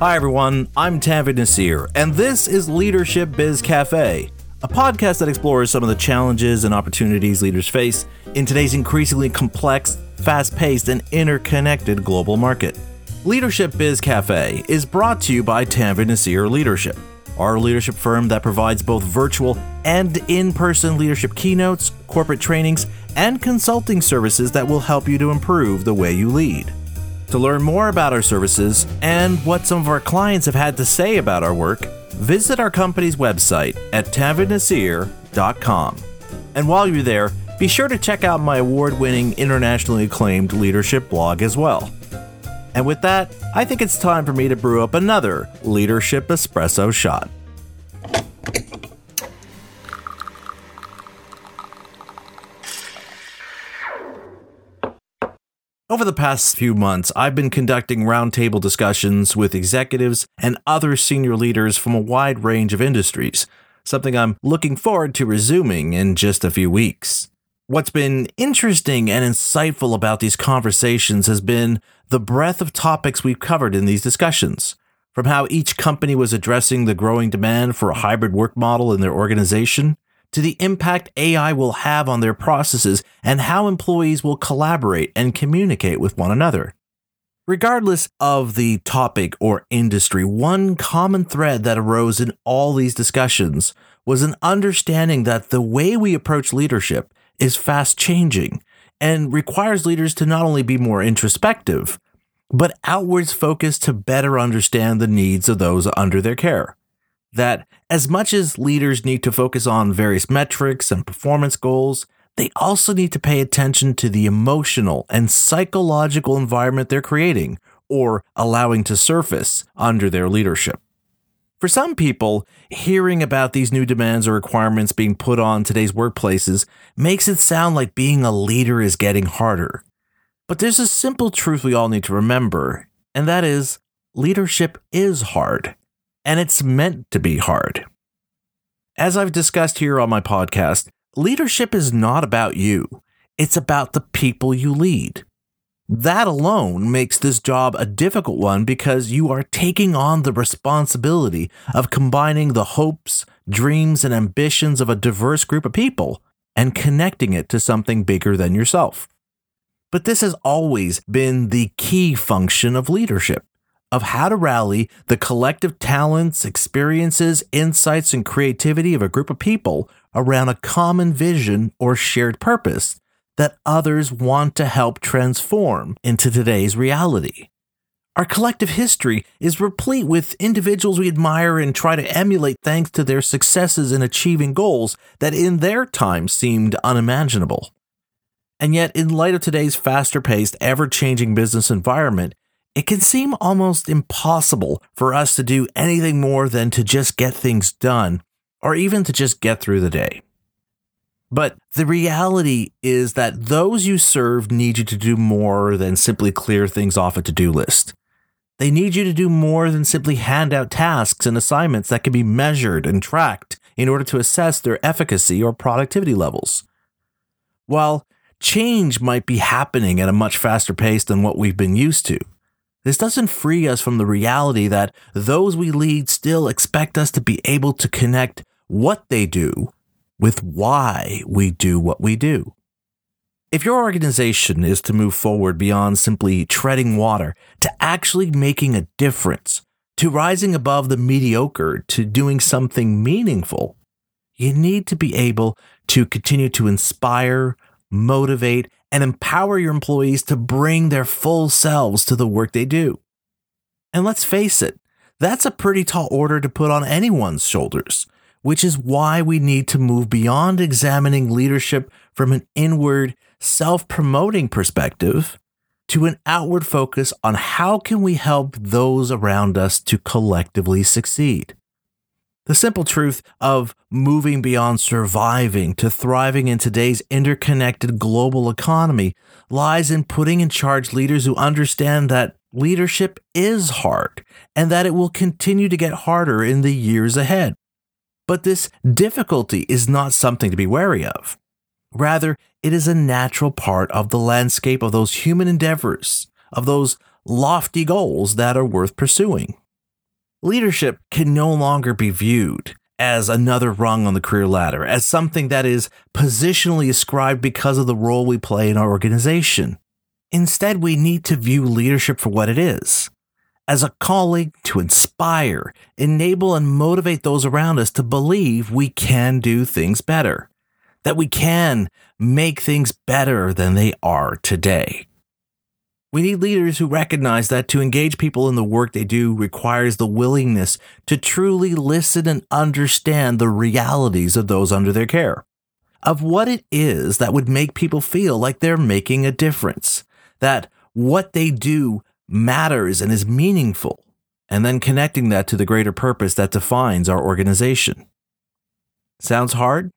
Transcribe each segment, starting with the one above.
Hi, everyone. I'm Tanveer Naseer, and this is Leadership Biz Cafe, a podcast that explores some of the challenges and opportunities leaders face in today's increasingly complex, fast paced, and interconnected global market. Leadership Biz Cafe is brought to you by Tanveer Naseer Leadership, our leadership firm that provides both virtual and in person leadership keynotes, corporate trainings, and consulting services that will help you to improve the way you lead. To learn more about our services and what some of our clients have had to say about our work, visit our company's website at tanveernaseer.com. And while you're there, be sure to check out my award winning, internationally acclaimed leadership blog as well. And with that, I think it's time for me to brew up another leadership espresso shot. Over the past few months, I've been conducting roundtable discussions with executives and other senior leaders from a wide range of industries, something I'm looking forward to resuming in just a few weeks. What's been interesting and insightful about these conversations has been the breadth of topics we've covered in these discussions. From how each company was addressing the growing demand for a hybrid work model in their organization, to the impact AI will have on their processes and how employees will collaborate and communicate with one another. Regardless of the topic or industry, one common thread that arose in all these discussions was an understanding that the way we approach leadership is fast changing and requires leaders to not only be more introspective, but outwards focused to better understand the needs of those under their care that as much as leaders need to focus on various metrics and performance goals, they also need to pay attention to the emotional and psychological environment they're creating or allowing to surface under their leadership. For some people, hearing about these new demands or requirements being put on today's workplaces makes it sound like being a leader is getting harder. But there's a simple truth we all need to remember, and that is leadership is hard and it's meant to be hard. As I've discussed here on my podcast, leadership is not about you, it's about the people you lead. That alone makes this job a difficult one because you are taking on the responsibility of combining the hopes, dreams, and ambitions of a diverse group of people and connecting it to something bigger than yourself. But this has always been the key function of leadership of how to rally the collective talents, experiences, insights, and creativity of a group of people around a common vision or shared purpose that others want to help transform into today's reality. Our collective history is replete with individuals we admire and try to emulate thanks to their successes in achieving goals that in their time seemed unimaginable. And yet, in light of today's faster paced, ever changing business environment, it can seem almost impossible for us to do anything more than to just get things done or even to just get through the day. But the reality is that those you serve need you to do more than simply clear things off a to do list. They need you to do more than simply hand out tasks and assignments that can be measured and tracked in order to assess their efficacy or productivity levels. While change might be happening at a much faster pace than what we've been used to, this doesn't free us from the reality that those we lead still expect us to be able to connect what they do with why we do what we do. If your organization is to move forward beyond simply treading water to actually making a difference, to rising above the mediocre to doing something meaningful, you need to be able to continue to inspire, motivate, and empower your employees to bring their full selves to the work they do. And let's face it, that's a pretty tall order to put on anyone's shoulders, which is why we need to move beyond examining leadership from an inward, self promoting perspective to an outward focus on how can we help those around us to collectively succeed. The simple truth of moving beyond surviving to thriving in today's interconnected global economy lies in putting in charge leaders who understand that leadership is hard and that it will continue to get harder in the years ahead. But this difficulty is not something to be wary of. Rather, it is a natural part of the landscape of those human endeavors, of those lofty goals that are worth pursuing. Leadership can no longer be viewed as another rung on the career ladder, as something that is positionally ascribed because of the role we play in our organization. Instead, we need to view leadership for what it is as a calling to inspire, enable, and motivate those around us to believe we can do things better, that we can make things better than they are today. We need leaders who recognize that to engage people in the work they do requires the willingness to truly listen and understand the realities of those under their care, of what it is that would make people feel like they're making a difference, that what they do matters and is meaningful, and then connecting that to the greater purpose that defines our organization. Sounds hard?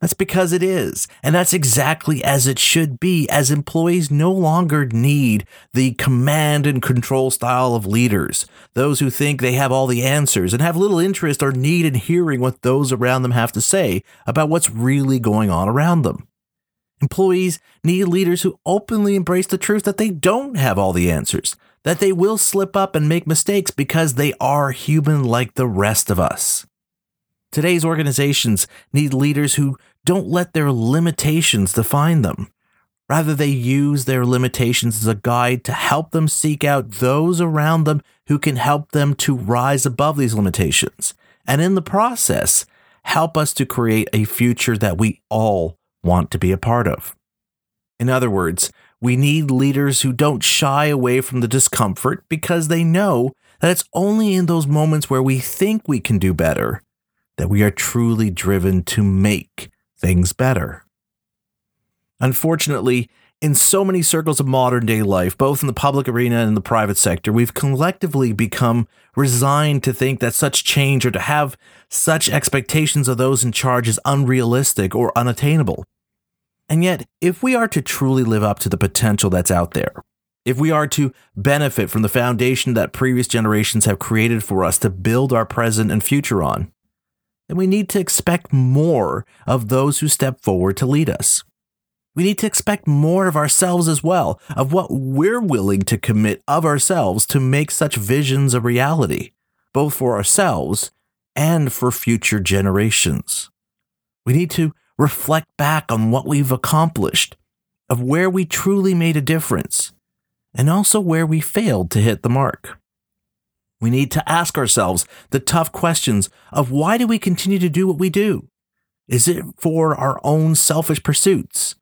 That's because it is. And that's exactly as it should be, as employees no longer need the command and control style of leaders, those who think they have all the answers and have little interest or need in hearing what those around them have to say about what's really going on around them. Employees need leaders who openly embrace the truth that they don't have all the answers, that they will slip up and make mistakes because they are human like the rest of us. Today's organizations need leaders who don't let their limitations define them. Rather, they use their limitations as a guide to help them seek out those around them who can help them to rise above these limitations. And in the process, help us to create a future that we all want to be a part of. In other words, we need leaders who don't shy away from the discomfort because they know that it's only in those moments where we think we can do better that we are truly driven to make things better. Unfortunately, in so many circles of modern day life, both in the public arena and in the private sector, we've collectively become resigned to think that such change or to have such expectations of those in charge is unrealistic or unattainable. And yet, if we are to truly live up to the potential that's out there, if we are to benefit from the foundation that previous generations have created for us to build our present and future on, then we need to expect more of those who step forward to lead us. We need to expect more of ourselves as well, of what we're willing to commit of ourselves to make such visions a reality, both for ourselves and for future generations. We need to reflect back on what we've accomplished, of where we truly made a difference, and also where we failed to hit the mark. We need to ask ourselves the tough questions of why do we continue to do what we do? Is it for our own selfish pursuits?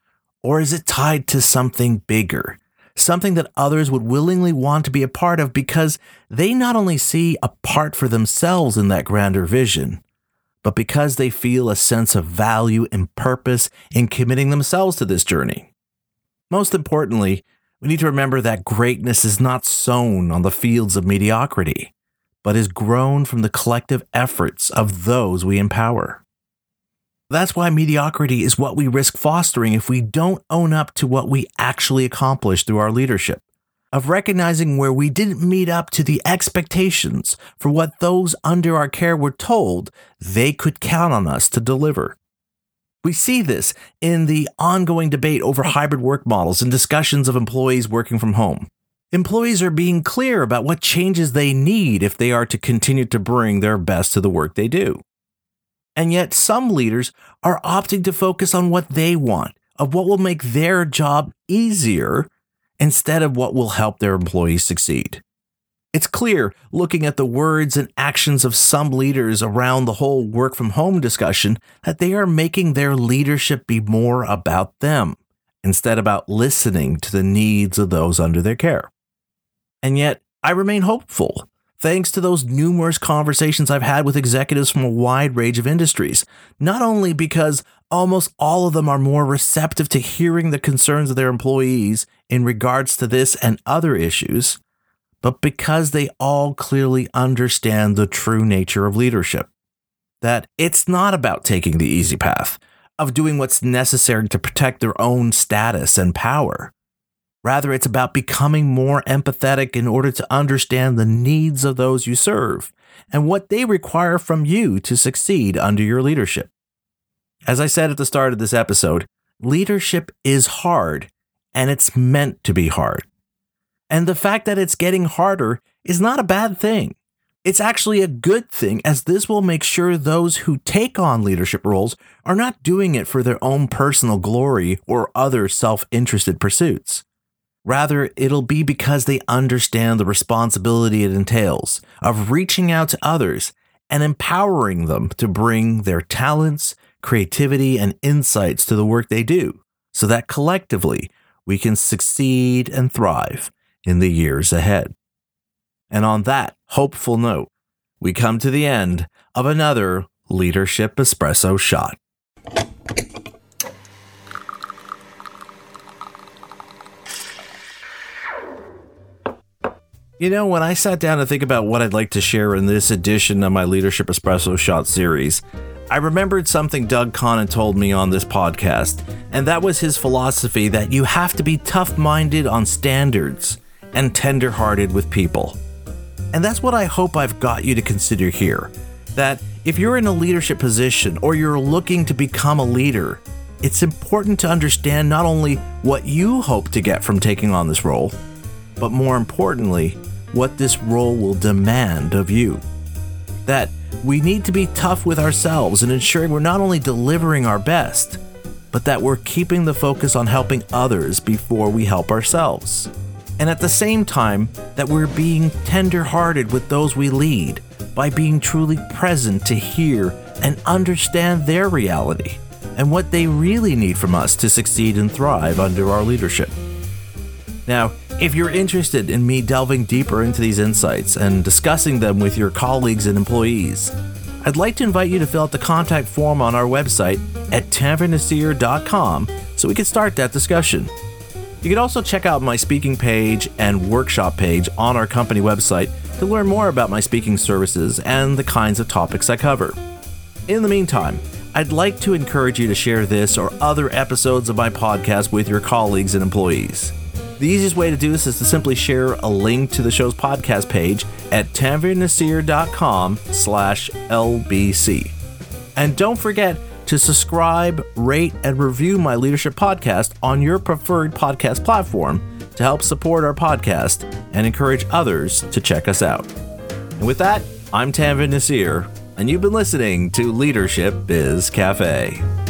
Or is it tied to something bigger? Something that others would willingly want to be a part of because they not only see a part for themselves in that grander vision, but because they feel a sense of value and purpose in committing themselves to this journey. Most importantly, we need to remember that greatness is not sown on the fields of mediocrity, but is grown from the collective efforts of those we empower. That's why mediocrity is what we risk fostering if we don't own up to what we actually accomplished through our leadership, of recognizing where we didn't meet up to the expectations for what those under our care were told they could count on us to deliver. We see this in the ongoing debate over hybrid work models and discussions of employees working from home. Employees are being clear about what changes they need if they are to continue to bring their best to the work they do. And yet, some leaders are opting to focus on what they want, of what will make their job easier, instead of what will help their employees succeed. It's clear, looking at the words and actions of some leaders around the whole work from home discussion, that they are making their leadership be more about them instead about listening to the needs of those under their care. And yet, I remain hopeful thanks to those numerous conversations I've had with executives from a wide range of industries, not only because almost all of them are more receptive to hearing the concerns of their employees in regards to this and other issues, but because they all clearly understand the true nature of leadership. That it's not about taking the easy path, of doing what's necessary to protect their own status and power. Rather, it's about becoming more empathetic in order to understand the needs of those you serve and what they require from you to succeed under your leadership. As I said at the start of this episode, leadership is hard and it's meant to be hard. And the fact that it's getting harder is not a bad thing. It's actually a good thing, as this will make sure those who take on leadership roles are not doing it for their own personal glory or other self interested pursuits. Rather, it'll be because they understand the responsibility it entails of reaching out to others and empowering them to bring their talents, creativity, and insights to the work they do, so that collectively we can succeed and thrive in the years ahead. And on that hopeful note, we come to the end of another Leadership Espresso Shot. You know, when I sat down to think about what I'd like to share in this edition of my Leadership Espresso Shot series, I remembered something Doug Conant told me on this podcast, and that was his philosophy that you have to be tough minded on standards and tender hearted with people. And that's what I hope I've got you to consider here. That if you're in a leadership position or you're looking to become a leader, it's important to understand not only what you hope to get from taking on this role, but more importantly, what this role will demand of you. That we need to be tough with ourselves and ensuring we're not only delivering our best, but that we're keeping the focus on helping others before we help ourselves. And at the same time, that we're being tender hearted with those we lead by being truly present to hear and understand their reality and what they really need from us to succeed and thrive under our leadership. Now, if you're interested in me delving deeper into these insights and discussing them with your colleagues and employees, I'd like to invite you to fill out the contact form on our website at tanveernaseer.com so we can start that discussion. You can also check out my speaking page and workshop page on our company website to learn more about my speaking services and the kinds of topics I cover. In the meantime, I'd like to encourage you to share this or other episodes of my podcast with your colleagues and employees. The easiest way to do this is to simply share a link to the show's podcast page at tanveernaseer.com slash LBC. And don't forget to subscribe, rate, and review my leadership podcast on your preferred podcast platform to help support our podcast and encourage others to check us out. And with that, I'm Tanveer Naseer, and you've been listening to Leadership Biz Cafe.